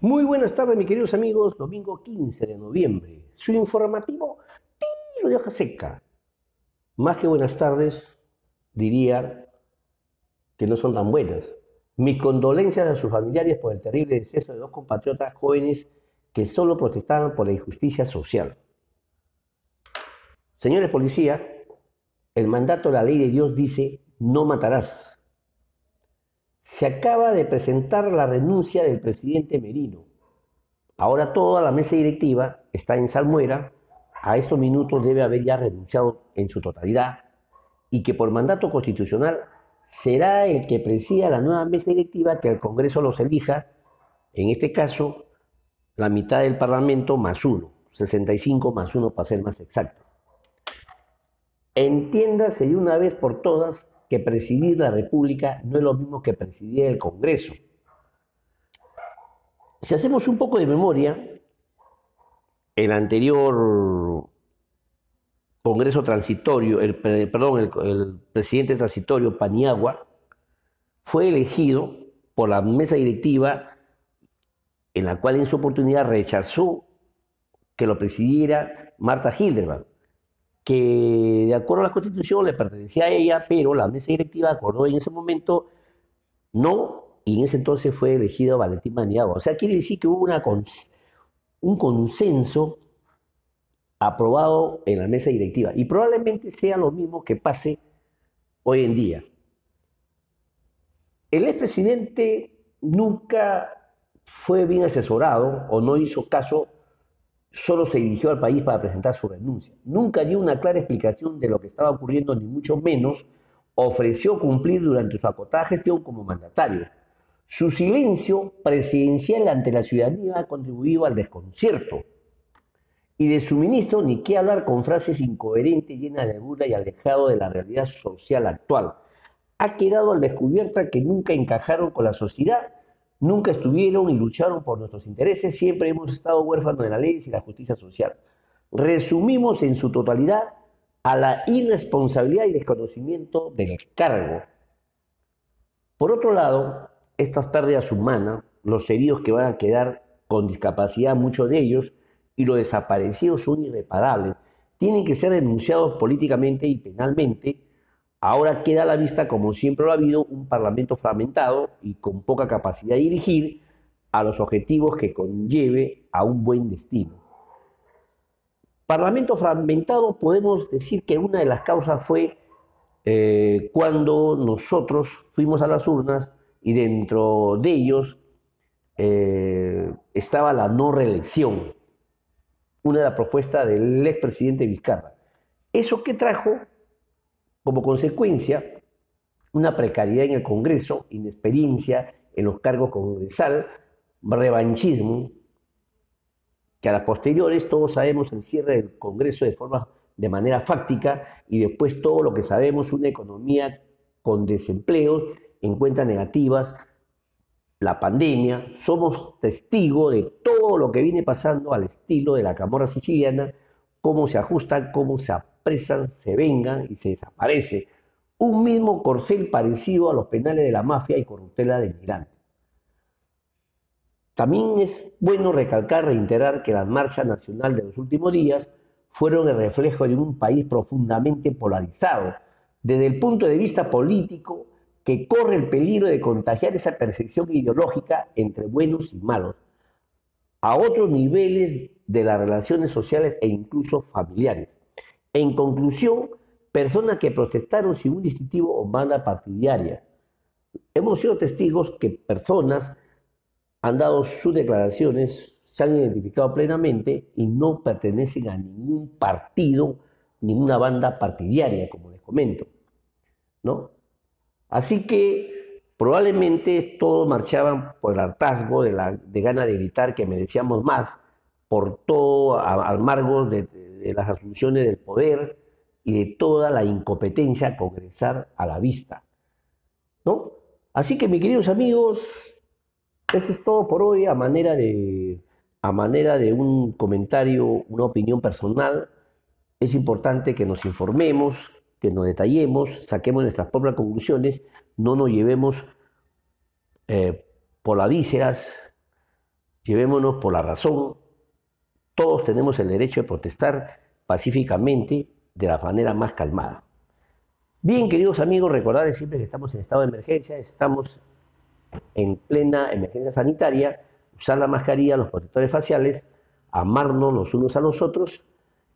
Muy buenas tardes, mis queridos amigos. Domingo 15 de noviembre. Su informativo tiro de hoja seca. Más que buenas tardes, diría que no son tan buenas. Mis condolencias a sus familiares por el terrible deceso de dos compatriotas jóvenes que solo protestaban por la injusticia social. Señores policía, el mandato de la ley de Dios dice, no matarás se acaba de presentar la renuncia del presidente Merino. Ahora toda la mesa directiva está en Salmuera. A estos minutos debe haber ya renunciado en su totalidad y que por mandato constitucional será el que presida la nueva mesa directiva que el Congreso los elija, en este caso la mitad del Parlamento más uno, 65 más uno para ser más exacto. Entiéndase de una vez por todas que presidir la República no es lo mismo que presidir el Congreso. Si hacemos un poco de memoria, el anterior Congreso transitorio, el, perdón, el, presidente transitorio Paniagua, fue elegido por la mesa directiva en la cual en su oportunidad rechazó que lo presidiera Marta Hildebrand que de acuerdo a la Constitución le pertenecía a ella, pero la mesa directiva acordó en ese momento no, y en ese entonces fue elegido Valentín Maniago. O sea, quiere decir que hubo una un consenso aprobado en la mesa directiva, y probablemente sea lo mismo que pase hoy en día. El expresidente nunca fue bien asesorado o no hizo caso solo se dirigió al país para presentar su renuncia. Nunca dio una clara explicación de lo que estaba ocurriendo, ni mucho menos ofreció cumplir durante su acotada gestión como mandatario. Su silencio presidencial ante la ciudadanía ha contribuido al desconcierto. Y de su ministro ni qué hablar con frases incoherentes, llenas de burla y alejado de la realidad social actual. Ha quedado al descubierto que nunca encajaron con la sociedad Nunca estuvieron y lucharon por nuestros intereses, siempre hemos estado huérfanos de la ley y la justicia social. Resumimos en su totalidad a la irresponsabilidad y desconocimiento del cargo. Por otro lado, estas pérdidas humanas, los heridos que van a quedar con discapacidad, muchos de ellos, y los desaparecidos son irreparables, tienen que ser denunciados políticamente y penalmente Ahora queda a la vista, como siempre lo ha habido, un Parlamento fragmentado y con poca capacidad de dirigir a los objetivos que conlleve a un buen destino. Parlamento fragmentado, podemos decir que una de las causas fue eh, cuando nosotros fuimos a las urnas y dentro de ellos eh, estaba la no reelección, una de las propuestas del expresidente Vizcarra. ¿Eso qué trajo? Como consecuencia, una precariedad en el Congreso, inexperiencia en los cargos congresal, revanchismo, que a las posteriores todos sabemos el cierre del Congreso de forma de manera fáctica y después todo lo que sabemos, una economía con desempleo, en cuentas negativas, la pandemia, somos testigos de todo lo que viene pasando al estilo de la camorra siciliana, cómo se ajustan, cómo se se vengan y se desaparece. Un mismo corcel parecido a los penales de la mafia y corruptela del migrante. También es bueno recalcar, reiterar que las marchas nacionales de los últimos días fueron el reflejo de un país profundamente polarizado, desde el punto de vista político, que corre el peligro de contagiar esa percepción ideológica entre buenos y malos, a otros niveles de las relaciones sociales e incluso familiares. En conclusión, personas que protestaron sin un distintivo o banda partidaria. Hemos sido testigos que personas han dado sus declaraciones, se han identificado plenamente y no pertenecen a ningún partido, ninguna banda partidaria, como les comento. ¿no? Así que probablemente todos marchaban por el hartazgo de, la, de gana de gritar que merecíamos más, por todo al margo de, de las asunciones del poder y de toda la incompetencia congresar a la vista. ¿No? Así que, mis queridos amigos, eso es todo por hoy a manera de, a manera de un comentario, una opinión personal. Es importante que nos informemos, que nos detallemos, saquemos nuestras propias conclusiones, no nos llevemos eh, por las vísceras llevémonos por la razón. Todos tenemos el derecho de protestar pacíficamente de la manera más calmada. Bien, queridos amigos, recordarles siempre que estamos en estado de emergencia, estamos en plena emergencia sanitaria, usar la mascarilla, los protectores faciales, amarnos los unos a los otros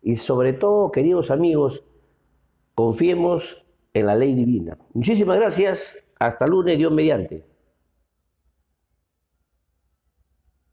y sobre todo, queridos amigos, confiemos en la ley divina. Muchísimas gracias, hasta lunes, Dios mediante.